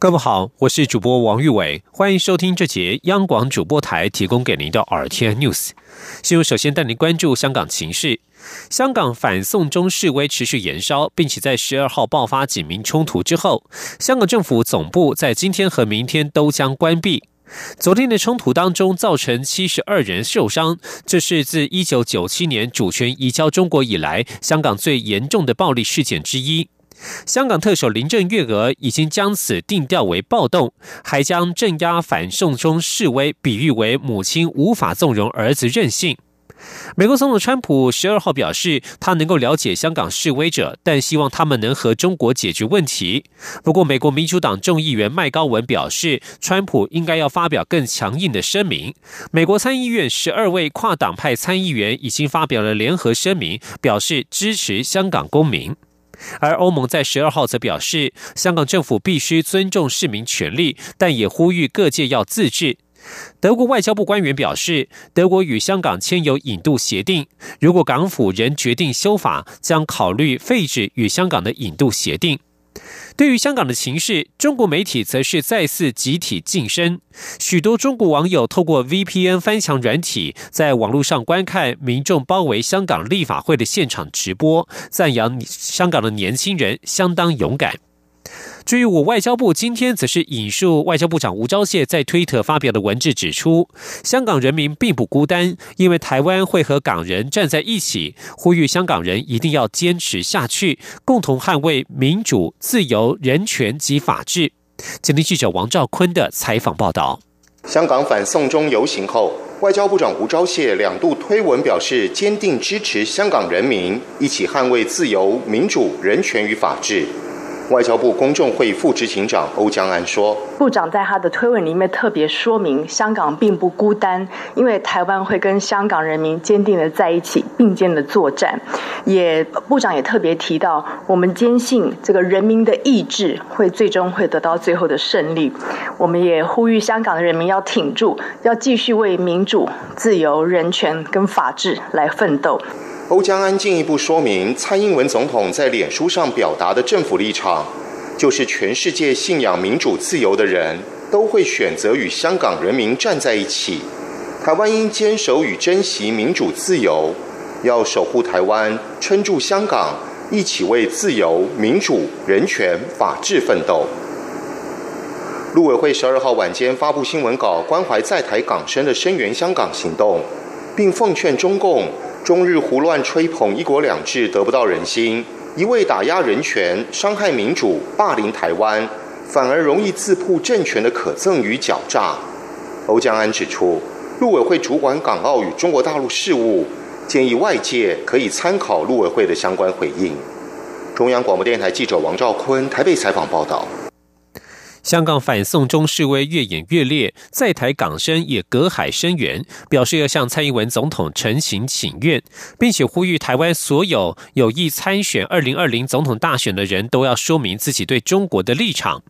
各位好，我是主播王玉伟，欢迎收听这节央广主播台提供给您的 RTN News。新闻首先带您关注香港情势。香港反送中示威持续延烧，并且在十二号爆发警民冲突之后，香港政府总部在今天和明天都将关闭。昨天的冲突当中，造成七十二人受伤，这是自一九九七年主权移交中国以来，香港最严重的暴力事件之一。香港特首林郑月娥已经将此定调为暴动，还将镇压反送中示威比喻为母亲无法纵容儿子任性。美国总统川普十二号表示，他能够了解香港示威者，但希望他们能和中国解决问题。不过，美国民主党众议员麦高文表示，川普应该要发表更强硬的声明。美国参议院十二位跨党派参议员已经发表了联合声明，表示支持香港公民。而欧盟在十二号则表示，香港政府必须尊重市民权利，但也呼吁各界要自治。德国外交部官员表示，德国与香港签有引渡协定，如果港府仍决定修法，将考虑废止与香港的引渡协定。对于香港的情势，中国媒体则是再次集体晋升，许多中国网友透过 VPN 翻墙软体，在网络上观看民众包围香港立法会的现场直播，赞扬香港的年轻人相当勇敢。至于我外交部今天则是引述外交部长吴钊燮在推特发表的文字指出，香港人民并不孤单，因为台湾会和港人站在一起，呼吁香港人一定要坚持下去，共同捍卫民主、自由、人权及法治。今天记者王兆坤的采访报道：香港反送中游行后，外交部长吴钊燮两度推文表示坚定支持香港人民一起捍卫自由、民主、人权与法治。外交部公众会副执行长欧江安说：“部长在他的推文里面特别说明，香港并不孤单，因为台湾会跟香港人民坚定的在一起，并肩的作战。也部长也特别提到，我们坚信这个人民的意志会最终会得到最后的胜利。我们也呼吁香港的人民要挺住，要继续为民主、自由、人权跟法治来奋斗。”欧江安进一步说明，蔡英文总统在脸书上表达的政府立场，就是全世界信仰民主自由的人都会选择与香港人民站在一起。台湾应坚守与珍惜民主自由，要守护台湾，撑住香港，一起为自由、民主、人权、法治奋斗。陆委会十二号晚间发布新闻稿，关怀在台港生的声援香港行动，并奉劝中共。中日胡乱吹捧“一国两制”得不到人心，一味打压人权、伤害民主、霸凌台湾，反而容易自曝政权的可憎与狡诈。欧江安指出，陆委会主管港澳与中国大陆事务，建议外界可以参考陆委会的相关回应。中央广播电台记者王兆坤台北采访报道。香港反送中示威越演越烈，在台港生也隔海声援，表示要向蔡英文总统陈情请愿，并且呼吁台湾所有有意参选二零二零总统大选的人都要说明自己对中国的立场。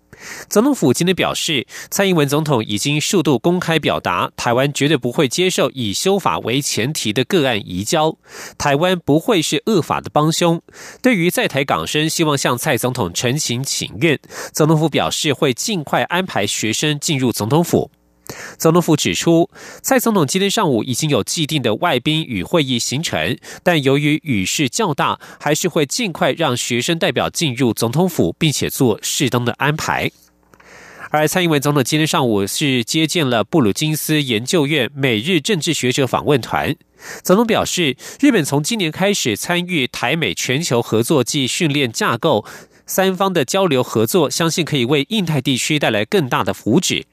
总统府今天表示，蔡英文总统已经数度公开表达，台湾绝对不会接受以修法为前提的个案移交，台湾不会是恶法的帮凶。对于在台港生希望向蔡总统陈情请愿，总统府表示会尽快安排学生进入总统府。总统府指出，蔡总统今天上午已经有既定的外宾与会议行程，但由于雨势较大，还是会尽快让学生代表进入总统府，并且做适当的安排。而蔡英文总统今天上午是接见了布鲁金斯研究院美日政治学者访问团。总统表示，日本从今年开始参与台美全球合作暨训练架构。三方的交流合作，相信可以为印太地区带来更大的福祉。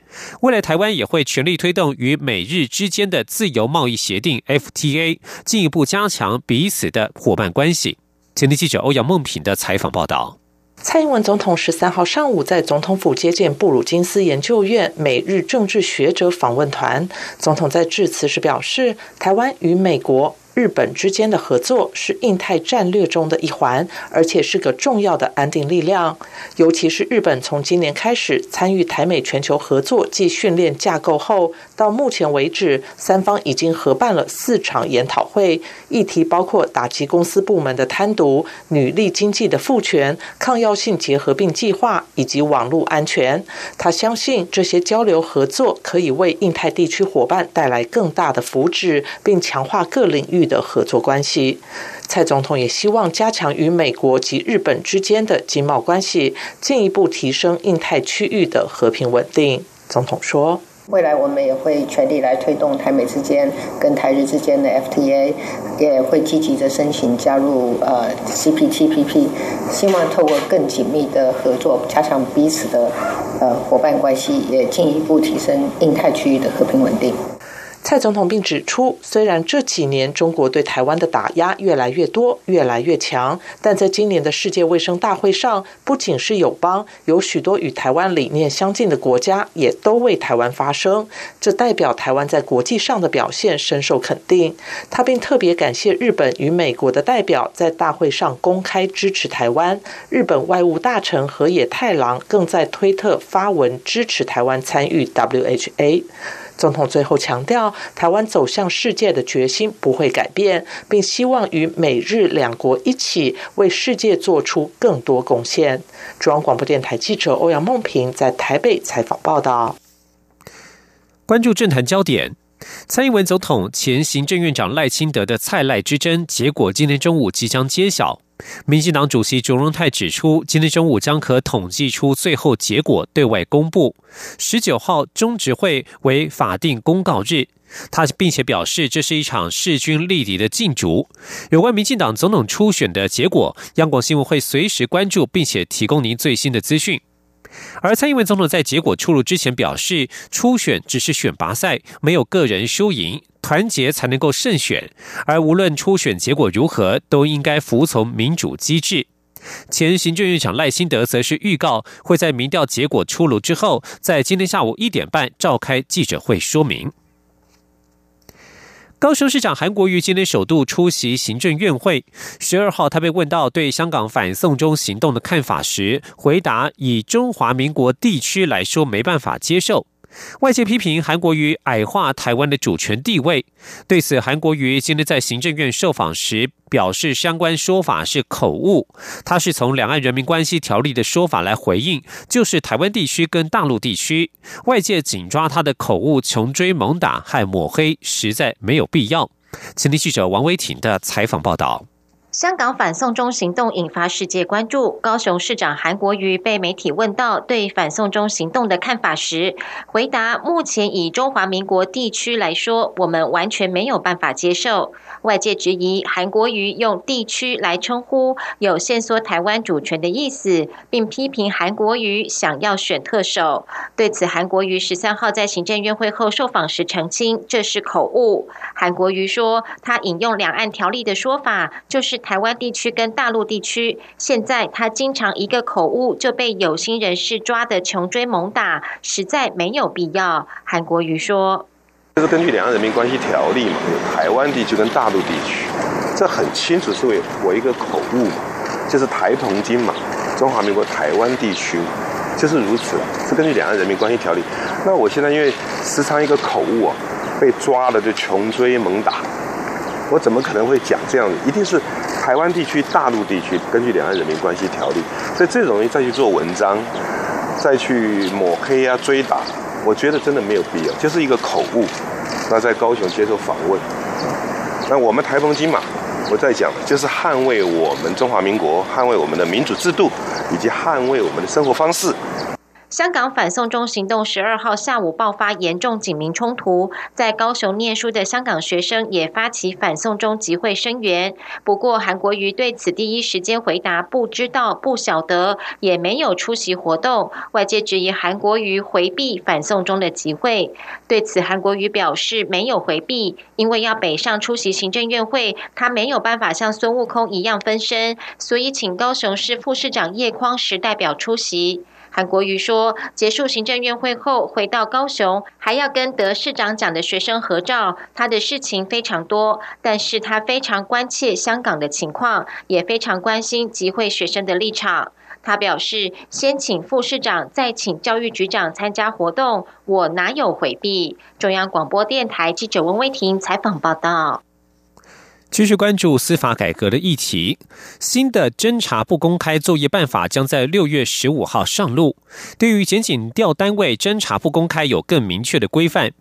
未来台湾也会全力推动与美日之间的自由贸易协定 FTA，进一步加强彼此的伙伴关系。前天记者欧阳梦平的采访报道。蔡英文总统十三号上午在总统府接见布鲁金斯研究院美日政治学者访问团。总统在致辞时表示，台湾与美国。日本之间的合作是印太战略中的一环，而且是个重要的安定力量。尤其是日本从今年开始参与台美全球合作及训练架构后，到目前为止，三方已经合办了四场研讨会，议题包括打击公司部门的贪渎、女力经济的赋权、抗药性结合并计划以及网络安全。他相信这些交流合作可以为印太地区伙伴带来更大的福祉，并强化各领域的合作关系。蔡总统也希望加强与美国及日本之间的经贸关系，进一步提升印太区域的和平稳定。总统说。未来我们也会全力来推动台美之间跟台日之间的 FTA，也会积极的申请加入呃 CPTPP，希望透过更紧密的合作，加强彼此的呃伙伴关系，也进一步提升印太区域的和平稳定。蔡总统并指出，虽然这几年中国对台湾的打压越来越多、越来越强，但在今年的世界卫生大会上，不仅是友邦，有许多与台湾理念相近的国家也都为台湾发声，这代表台湾在国际上的表现深受肯定。他并特别感谢日本与美国的代表在大会上公开支持台湾，日本外务大臣河野太郎更在推特发文支持台湾参与 WHA。总统最后强调，台湾走向世界的决心不会改变，并希望与美日两国一起为世界做出更多贡献。中央广播电台记者欧阳梦平在台北采访报道。关注政坛焦点，蔡英文总统前行政院长赖清德的蔡赖之争结果，今天中午即将揭晓。民进党主席卓荣泰指出，今天中午将可统计出最后结果，对外公布。十九号中执会为法定公告日，他并且表示，这是一场势均力敌的竞逐。有关民进党总统初选的结果，央广新闻会随时关注，并且提供您最新的资讯。而蔡英文总统在结果出炉之前表示，初选只是选拔赛，没有个人输赢，团结才能够胜选。而无论初选结果如何，都应该服从民主机制。前行政院长赖清德则是预告，会在民调结果出炉之后，在今天下午一点半召开记者会说明。高雄市长韩国瑜今天首度出席行政院会。十二号，他被问到对香港反送中行动的看法时，回答以中华民国地区来说，没办法接受。外界批评韩国瑜矮化台湾的主权地位，对此，韩国瑜今天在行政院受访时表示，相关说法是口误，他是从《两岸人民关系条例》的说法来回应，就是台湾地区跟大陆地区，外界紧抓他的口误，穷追猛打和抹黑，实在没有必要。前天记者王威婷的采访报道。香港反送中行动引发世界关注。高雄市长韩国瑜被媒体问到对反送中行动的看法时，回答：目前以中华民国地区来说，我们完全没有办法接受。外界质疑韩国瑜用地区来称呼，有限缩台湾主权的意思，并批评韩国瑜想要选特首。对此，韩国瑜十三号在行政院会后受访时澄清，这是口误。韩国瑜说，他引用两岸条例的说法，就是。台湾地区跟大陆地区，现在他经常一个口误就被有心人士抓的穷追猛打，实在没有必要。韩国瑜说：“这是根据《两岸人民关系条例》嘛，有台湾地区跟大陆地区，这很清楚是为我一个口误嘛，就是台澎金嘛，中华民国台湾地区就是如此，是根据《两岸人民关系条例》。那我现在因为时常一个口误啊，被抓了就穷追猛打，我怎么可能会讲这样？一定是。”台湾地区、大陆地区，根据《两岸人民关系条例》，所以最容易再去做文章，再去抹黑啊、追打，我觉得真的没有必要，就是一个口误。那在高雄接受访问，那我们台风金马，我在讲，就是捍卫我们中华民国，捍卫我们的民主制度，以及捍卫我们的生活方式。香港反送中行动十二号下午爆发严重警民冲突，在高雄念书的香港学生也发起反送中集会声援。不过，韩国瑜对此第一时间回答不知道、不晓得，也没有出席活动。外界质疑韩国瑜回避反送中的集会，对此韩国瑜表示没有回避，因为要北上出席行政院会，他没有办法像孙悟空一样分身，所以请高雄市副市长叶匡时代表出席。韩国瑜说，结束行政院会后回到高雄，还要跟得市长奖的学生合照。他的事情非常多，但是他非常关切香港的情况，也非常关心集会学生的立场。他表示，先请副市长，再请教育局长参加活动，我哪有回避？中央广播电台记者温威婷采访报道。继续关注司法改革的议题。新的侦查不公开作业办法将在六月十五号上路，对于检警调单位侦查不公开有更明确的规范。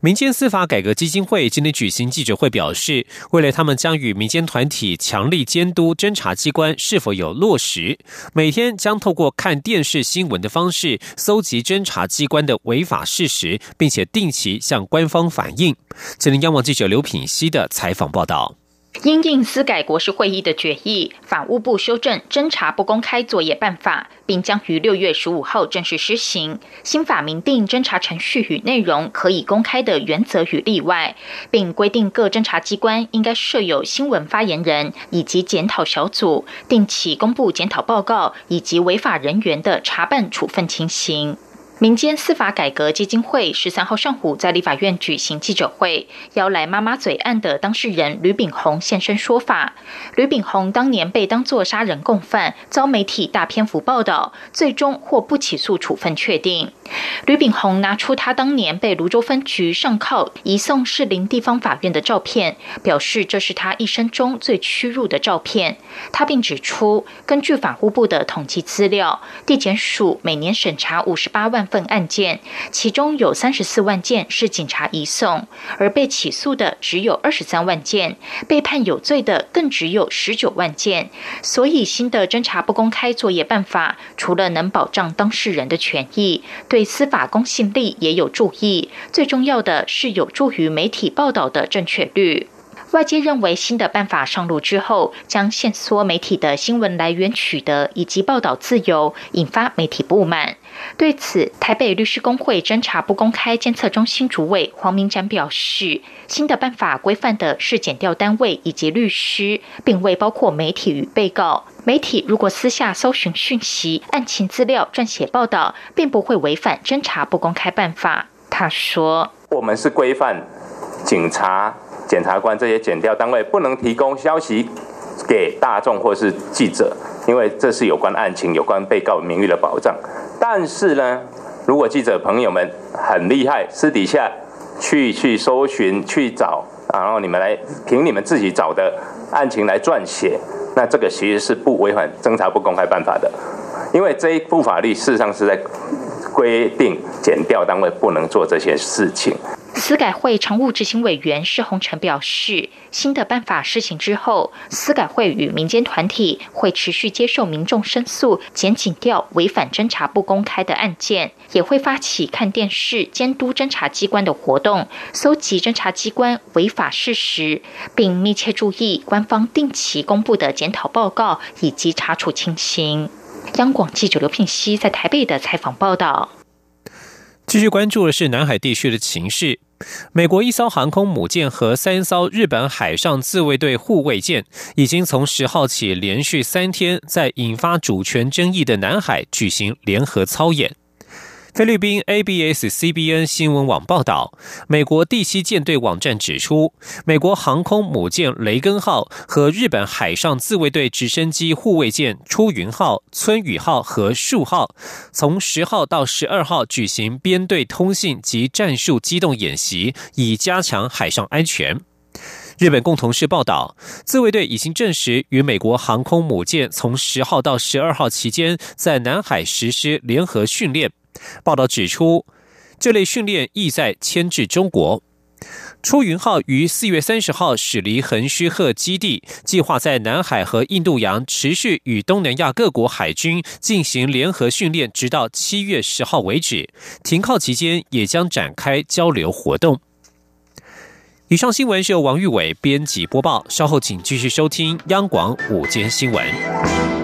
民间司法改革基金会今天举行记者会表示，未来他们将与民间团体强力监督侦查机关是否有落实，每天将透过看电视新闻的方式搜集侦查机关的违法事实，并且定期向官方反映。今天央网记者刘品希的采访报道。因应司改国事会议的决议，法务部修正侦查不公开作业办法，并将于六月十五号正式施行。新法明定侦查程序与内容可以公开的原则与例外，并规定各侦查机关应该设有新闻发言人以及检讨小组，定期公布检讨报告以及违法人员的查办处分情形。民间司法改革基金会十三号上午在立法院举行记者会，邀来妈妈嘴案的当事人吕炳宏现身说法。吕炳宏当年被当作杀人共犯，遭媒体大篇幅报道，最终获不起诉处分确定。吕炳宏拿出他当年被泸州分局上铐移送士林地方法院的照片，表示这是他一生中最屈辱的照片。他并指出，根据法务部的统计资料，地检署每年审查五十八万。份案件，其中有三十四万件是警察移送，而被起诉的只有二十三万件，被判有罪的更只有十九万件。所以，新的侦查不公开作业办法，除了能保障当事人的权益，对司法公信力也有助益。最重要的是，有助于媒体报道的正确率。外界认为，新的办法上路之后，将限缩媒体的新闻来源取得以及报道自由，引发媒体不满。对此，台北律师公会侦查不公开监测中心主委黄明展表示，新的办法规范的是检调单位以及律师，并未包括媒体与被告。媒体如果私下搜寻讯息、案情资料撰写报道，并不会违反侦查不公开办法。他说：“我们是规范警察。”检察官这些检调单位不能提供消息给大众或是记者，因为这是有关案情、有关被告名誉的保障。但是呢，如果记者朋友们很厉害，私底下去去搜寻、去找，然后你们来凭你们自己找的案情来撰写，那这个其实是不违反侦查不公开办法的，因为这一部法律事实上是在规定检调单位不能做这些事情。司改会常务执行委员施洪成表示，新的办法施行之后，司改会与民间团体会持续接受民众申诉、检警调违反侦查不公开的案件，也会发起看电视监督侦查机关的活动，搜集侦查机关违法事实，并密切注意官方定期公布的检讨报告以及查处情形。央广记者刘聘熙在台北的采访报道。继续关注的是南海地区的情势。美国一艘航空母舰和三艘日本海上自卫队护卫舰，已经从十号起连续三天在引发主权争议的南海举行联合操演。菲律宾 ABS-CBN 新闻网报道，美国第七舰队网站指出，美国航空母舰雷根号和日本海上自卫队直升机护卫舰出云号、村雨号和树号，从十号到十二号举行编队通信及战术机动演习，以加强海上安全。日本共同社报道，自卫队已经证实与美国航空母舰从十号到十二号期间在南海实施联合训练。报道指出，这类训练意在牵制中国。出云号于四月三十号驶离横须贺基地，计划在南海和印度洋持续与东南亚各国海军进行联合训练，直到七月十号为止。停靠期间也将展开交流活动。以上新闻是由王玉伟编辑播报，稍后请继续收听央广午间新闻。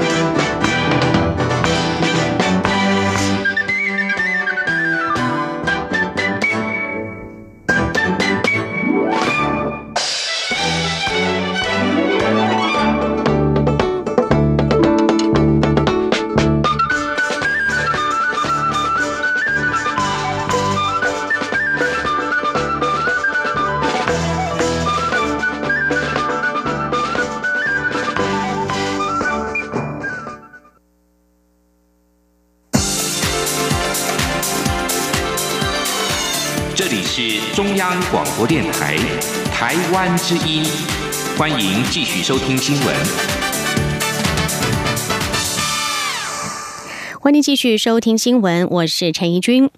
是中央广播电台台湾之音，欢迎继续收听新闻。欢迎继续收听新闻，我是陈怡君。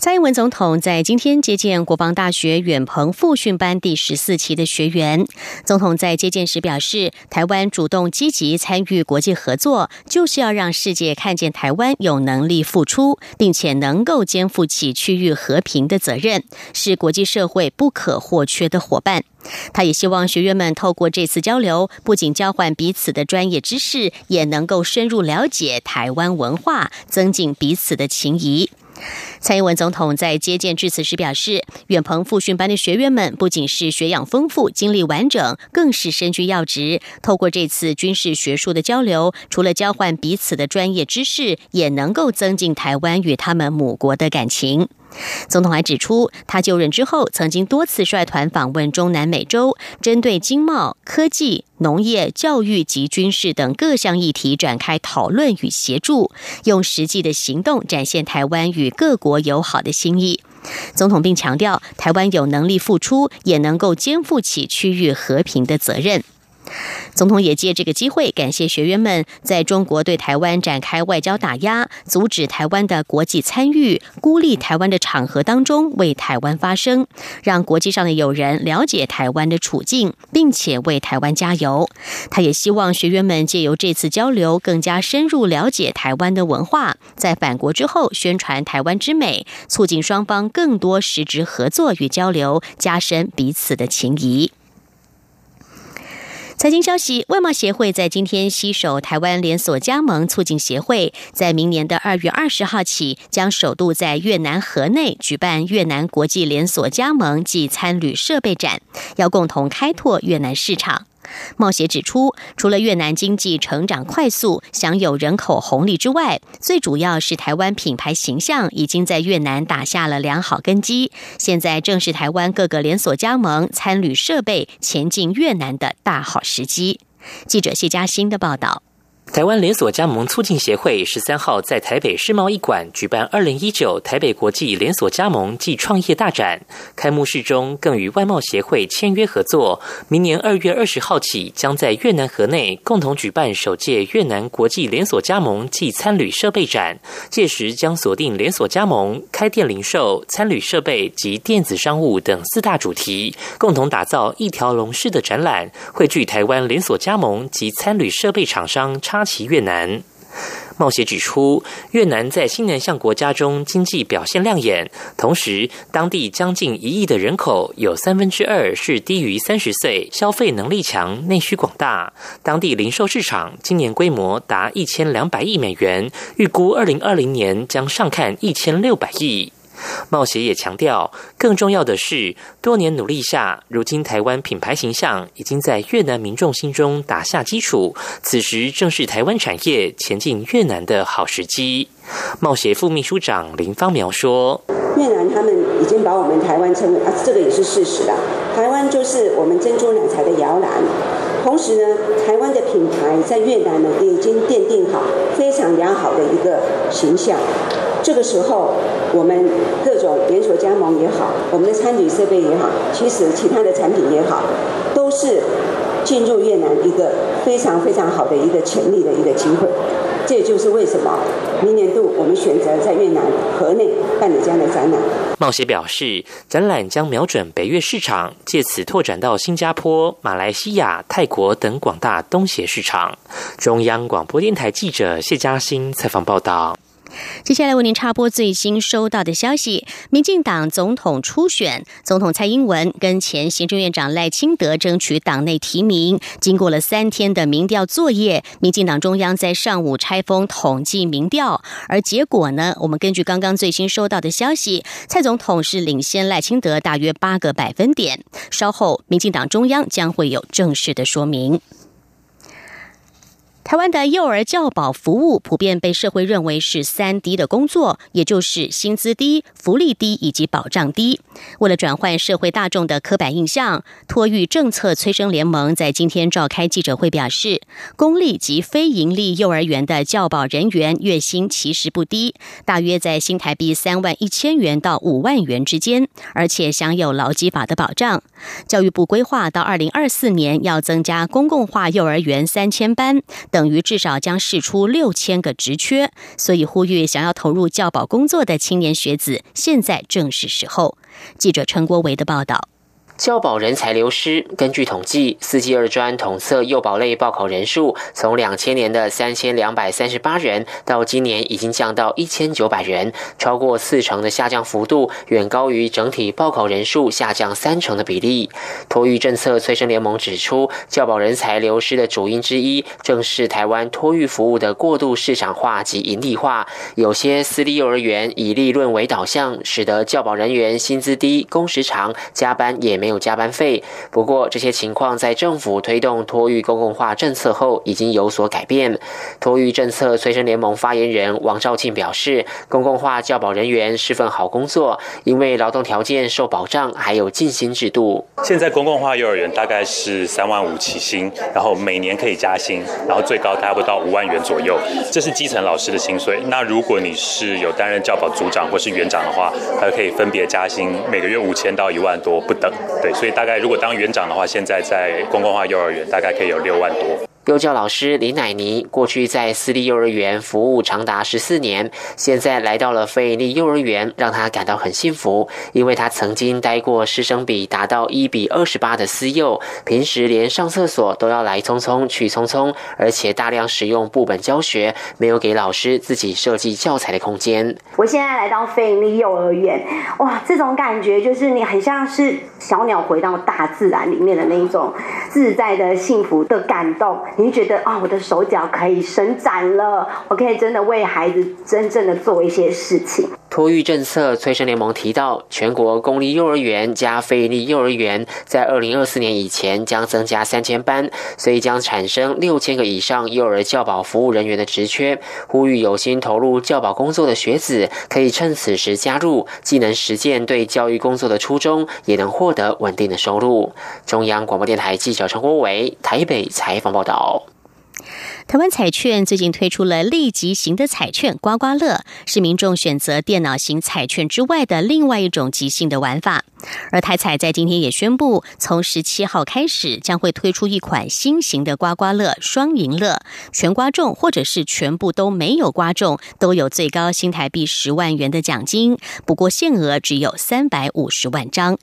蔡英文总统在今天接见国防大学远鹏复训班第十四期的学员。总统在接见时表示，台湾主动积极参与国际合作，就是要让世界看见台湾有能力付出，并且能够肩负起区域和平的责任，是国际社会不可或缺的伙伴。他也希望学员们透过这次交流，不仅交换彼此的专业知识，也能够深入了解台湾文化，增进彼此的情谊。蔡英文总统在接见致辞时表示，远鹏复训班的学员们不仅是学养丰富、经历完整，更是身居要职。透过这次军事学术的交流，除了交换彼此的专业知识，也能够增进台湾与他们母国的感情。总统还指出，他就任之后曾经多次率团访问中南美洲，针对经贸、科技、农业、教育及军事等各项议题展开讨论与协助，用实际的行动展现台湾与各国友好的心意。总统并强调，台湾有能力付出，也能够肩负起区域和平的责任。总统也借这个机会感谢学员们在中国对台湾展开外交打压、阻止台湾的国际参与、孤立台湾的场合当中为台湾发声，让国际上的友人了解台湾的处境，并且为台湾加油。他也希望学员们借由这次交流，更加深入了解台湾的文化，在返国之后宣传台湾之美，促进双方更多实质合作与交流，加深彼此的情谊。财经消息：外贸协会在今天携手台湾连锁加盟促进协会，在明年的二月二十号起，将首度在越南河内举办越南国际连锁加盟暨参旅设备展，要共同开拓越南市场。冒协指出，除了越南经济成长快速、享有人口红利之外，最主要是台湾品牌形象已经在越南打下了良好根基。现在正是台湾各个连锁加盟参旅设备前进越南的大好时机。记者谢嘉欣的报道。台湾连锁加盟促进协会十三号在台北世贸一馆举办二零一九台北国际连锁加盟暨创业大展，开幕式中更与外贸协会签约合作，明年二月二十号起将在越南河内共同举办首届越南国际连锁加盟暨餐旅设备展，届时将锁定连锁加盟、开店零售、餐旅设备及电子商务等四大主题，共同打造一条龙式的展览，汇聚台湾连锁加盟及餐旅设备厂商差。插旗越南，冒协指出，越南在新南向国家中经济表现亮眼，同时当地将近一亿的人口有三分之二是低于三十岁，消费能力强，内需广大。当地零售市场今年规模达一千两百亿美元，预估二零二零年将上看一千六百亿。冒协也强调，更重要的是，多年努力下，如今台湾品牌形象已经在越南民众心中打下基础。此时正是台湾产业前进越南的好时机。冒协副秘书长林芳苗说：“越南他们已经把我们台湾称为啊，这个也是事实啦。台湾就是我们珍珠奶茶的摇篮。同时呢，台湾的品牌在越南呢也已经奠定好非常良好的一个形象。”这个时候，我们各种连锁加盟也好，我们的餐饮设备也好，其实其他的产品也好，都是进入越南一个非常非常好的一个潜力的一个机会。这也就是为什么明年度我们选择在越南河内办理这样的展览。冒协表示，展览将瞄准北越市场，借此拓展到新加坡、马来西亚、泰国等广大东协市场。中央广播电台记者谢嘉欣采访报道。接下来为您插播最新收到的消息：民进党总统初选，总统蔡英文跟前行政院长赖清德争取党内提名。经过了三天的民调作业，民进党中央在上午拆封统计民调，而结果呢？我们根据刚刚最新收到的消息，蔡总统是领先赖清德大约八个百分点。稍后，民进党中央将会有正式的说明。台湾的幼儿教保服务普遍被社会认为是三低的工作，也就是薪资低、福利低以及保障低。为了转换社会大众的刻板印象，托育政策催生联盟在今天召开记者会表示，公立及非营利幼儿园的教保人员月薪其实不低，大约在新台币三万一千元到五万元之间，而且享有劳基法的保障。教育部规划到二零二四年要增加公共化幼儿园三千班。等于至少将释出六千个职缺，所以呼吁想要投入教保工作的青年学子，现在正是时候。记者陈国维的报道。教保人才流失，根据统计，四季二专统测幼保类报考人数，从两千年的三千两百三十八人，到今年已经降到一千九百人，超过四成的下降幅度，远高于整体报考人数下降三成的比例。托育政策催生联盟指出，教保人才流失的主因之一，正是台湾托育服务的过度市场化及盈利化。有些私立幼儿园以利润为导向，使得教保人员薪资低、工时长、加班也没。没有加班费，不过这些情况在政府推动托育公共化政策后已经有所改变。托育政策催生联盟发言人王兆庆表示，公共化教保人员是份好工作，因为劳动条件受保障，还有进薪制度。现在公共化幼儿园大概是三万五起薪，然后每年可以加薪，然后最高大概不到五万元左右，这是基层老师的薪水。那如果你是有担任教保组长或是园长的话，还可以分别加薪，每个月五千到一万多不等。对，所以大概如果当园长的话，现在在公共化幼儿园大概可以有六万多。幼教老师李乃妮过去在私立幼儿园服务长达十四年，现在来到了非营利幼儿园，让她感到很幸福，因为她曾经待过师生比达到一比二十八的私幼，平时连上厕所都要来匆匆去匆匆，而且大量使用部本教学，没有给老师自己设计教材的空间。我现在来到非营利幼儿园，哇，这种感觉就是你很像是小鸟回到大自然里面的那一种自在的幸福的感动。你觉得啊，我的手脚可以伸展了，我可以真的为孩子真正的做一些事情。托育政策催生联盟提到，全国公立幼儿园加非立幼儿园在二零二四年以前将增加三千班，所以将产生六千个以上幼儿教保服务人员的职缺。呼吁有心投入教保工作的学子，可以趁此时加入，既能实践对教育工作的初衷，也能获得稳定的收入。中央广播电台记者陈国伟台北采访报道。台湾彩券最近推出了立即型的彩券刮刮乐，是民众选择电脑型彩券之外的另外一种即兴的玩法。而台彩在今天也宣布，从十七号开始将会推出一款新型的刮刮乐——双赢乐，全刮中或者是全部都没有刮中，都有最高新台币十万元的奖金。不过限额只有三百五十万张。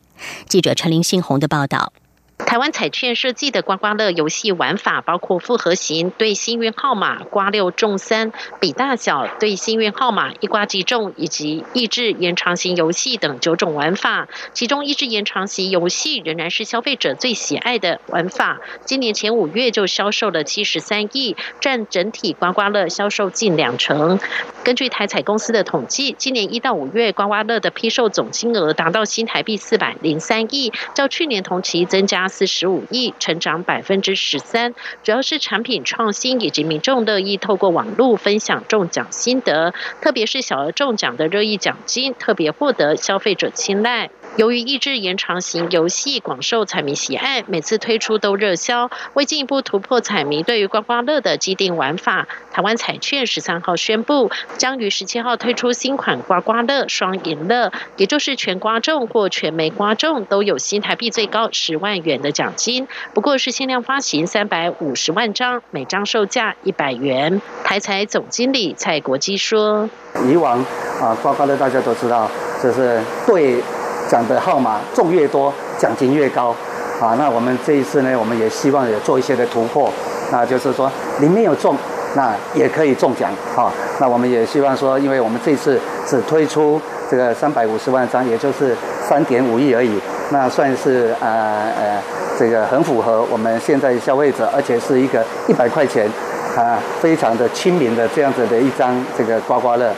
记者陈林信宏的报道。台湾彩券设计的刮刮乐游戏玩法包括复合型对幸运号码刮六中三、比大小对幸运号码一刮即中，以及益智延长型游戏等九种玩法。其中益智延长型游戏仍然是消费者最喜爱的玩法。今年前五月就销售了七十三亿，占整体刮刮乐销售近两成。根据台彩公司的统计，今年一到五月刮刮乐的批售总金额达到新台币四百零三亿，较去年同期增加。四十五亿，成长百分之十三，主要是产品创新以及民众乐意透过网络分享中奖心得，特别是小额中奖的热议奖金，特别获得消费者青睐。由于益智延长型游戏广受彩迷喜爱，每次推出都热销。为进一步突破彩迷对于刮刮乐的既定玩法，台湾彩券十三号宣布，将于十七号推出新款刮刮乐双赢乐，也就是全刮中或全没刮中都有新台币最高十万元的奖金。不过是限量发行三百五十万张，每张售价一百元。台彩总经理蔡国基说：“以往啊，刮刮乐大家都知道，就是对。”奖的号码中越多，奖金越高，啊，那我们这一次呢，我们也希望有做一些的突破，那就是说里面有中，那也可以中奖，哈，那我们也希望说，因为我们这次只推出这个三百五十万张，也就是三点五亿而已，那算是呃呃，这个很符合我们现在消费者，而且是一个一百块钱，啊，非常的亲民的这样子的一张这个刮刮乐。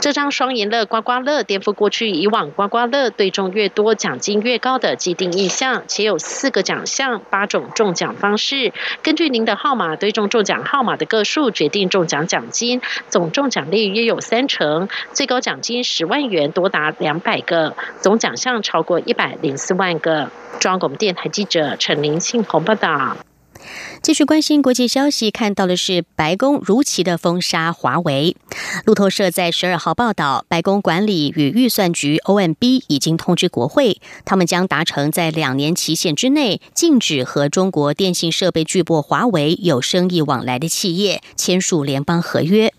这张双赢乐刮刮乐颠覆过去以往刮刮乐对中越多奖金越高的既定印象，且有四个奖项、八种中奖方式。根据您的号码对中中奖号码的个数决定中奖奖金，总中奖率约有三成，最高奖金十万元多达两百个，总奖项超过一百零四万个。中央广播电台记者陈林庆红报道。继续关心国际消息，看到的是白宫如期的封杀华为。路透社在十二号报道，白宫管理与预算局 OMB 已经通知国会，他们将达成在两年期限之内禁止和中国电信设备巨擘华为有生意往来的企业签署联邦合约。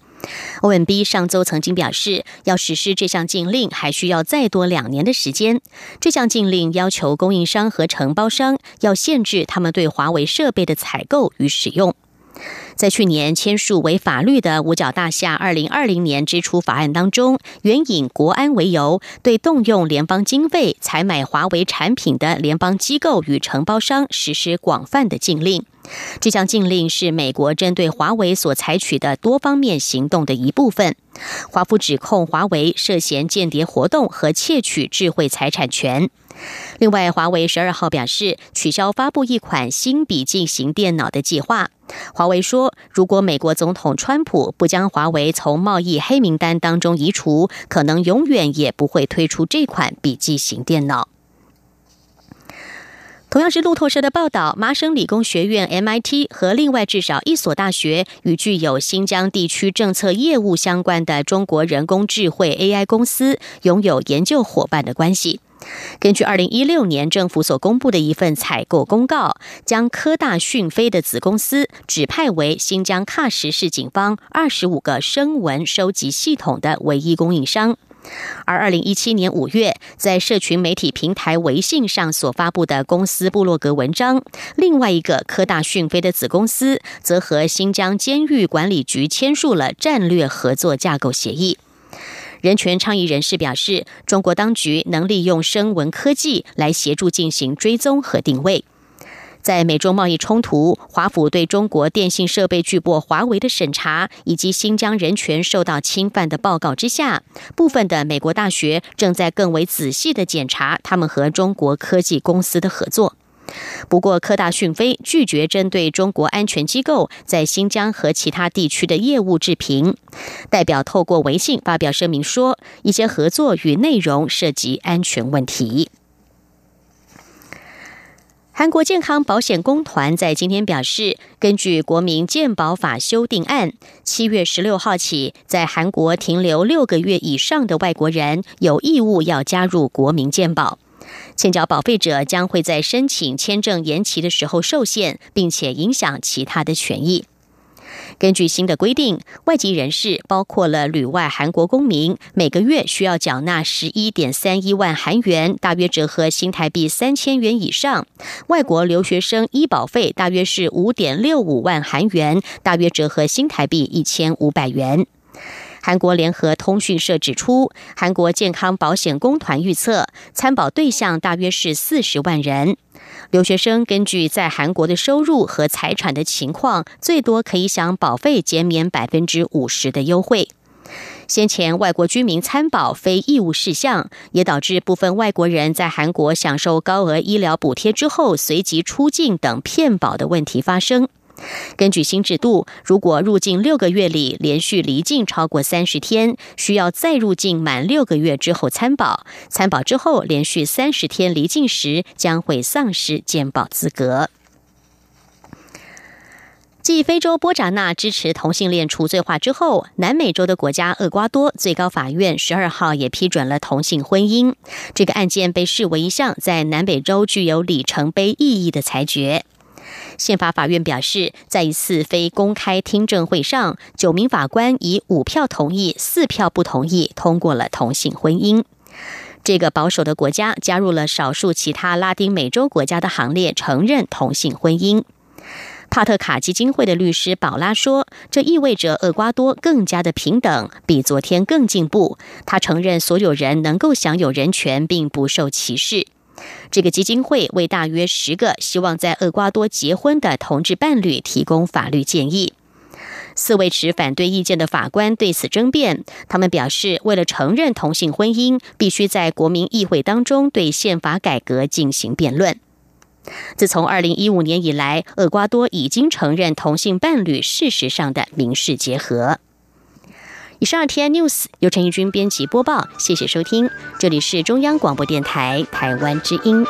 OMB 上周曾经表示，要实施这项禁令还需要再多两年的时间。这项禁令要求供应商和承包商要限制他们对华为设备的采购与使用。在去年签署为法律的五角大厦二零二零年支出法案当中，援引国安为由，对动用联邦经费采买华为产品的联邦机构与承包商实施广泛的禁令。这项禁令是美国针对华为所采取的多方面行动的一部分。华府指控华为涉嫌间谍活动和窃取智慧财产权。另外，华为十二号表示取消发布一款新笔记型电脑的计划。华为说，如果美国总统川普不将华为从贸易黑名单当中移除，可能永远也不会推出这款笔记型电脑。同样是路透社的报道，麻省理工学院 （MIT） 和另外至少一所大学与具有新疆地区政策业务相关的中国人工智慧 AI 公司拥有研究伙伴的关系。根据二零一六年政府所公布的一份采购公告，将科大讯飞的子公司指派为新疆喀什市警方二十五个声纹收集系统的唯一供应商。而二零一七年五月，在社群媒体平台微信上所发布的公司部落格文章，另外一个科大讯飞的子公司，则和新疆监狱管理局签署了战略合作架构协议。人权倡议人士表示，中国当局能利用声纹科技来协助进行追踪和定位。在美中贸易冲突、华府对中国电信设备巨擘华为的审查，以及新疆人权受到侵犯的报告之下，部分的美国大学正在更为仔细的检查他们和中国科技公司的合作。不过，科大讯飞拒绝针对中国安全机构在新疆和其他地区的业务置评。代表透过微信发表声明说，一些合作与内容涉及安全问题。韩国健康保险公团在今天表示，根据国民健保法修订案，七月十六号起，在韩国停留六个月以上的外国人有义务要加入国民健保。欠缴保费者将会在申请签证延期的时候受限，并且影响其他的权益。根据新的规定，外籍人士包括了旅外韩国公民，每个月需要缴纳十一点三一万韩元，大约折合新台币三千元以上；外国留学生医保费大约是五点六五万韩元，大约折合新台币一千五百元。韩国联合通讯社指出，韩国健康保险公团预测，参保对象大约是四十万人。留学生根据在韩国的收入和财产的情况，最多可以享保费减免百分之五十的优惠。先前外国居民参保非义务事项，也导致部分外国人在韩国享受高额医疗补贴之后随即出境等骗保的问题发生。根据新制度，如果入境六个月里连续离境超过三十天，需要再入境满六个月之后参保。参保之后连续三十天离境时，将会丧失健保资格。继非洲波扎纳支持同性恋除罪化之后，南美洲的国家厄瓜多最高法院十二号也批准了同性婚姻。这个案件被视为一项在南美洲具有里程碑意义的裁决。宪法法院表示，在一次非公开听证会上，九名法官以五票同意、四票不同意通过了同性婚姻。这个保守的国家加入了少数其他拉丁美洲国家的行列，承认同性婚姻。帕特卡基金会的律师宝拉说：“这意味着厄瓜多更加的平等，比昨天更进步。他承认所有人能够享有人权，并不受歧视。”这个基金会为大约十个希望在厄瓜多结婚的同志伴侣提供法律建议。四位持反对意见的法官对此争辩，他们表示，为了承认同性婚姻，必须在国民议会当中对宪法改革进行辩论。自从二零一五年以来，厄瓜多已经承认同性伴侣事实上的民事结合。以上，T I News 由陈义军编辑播报。谢谢收听，这里是中央广播电台台湾之音。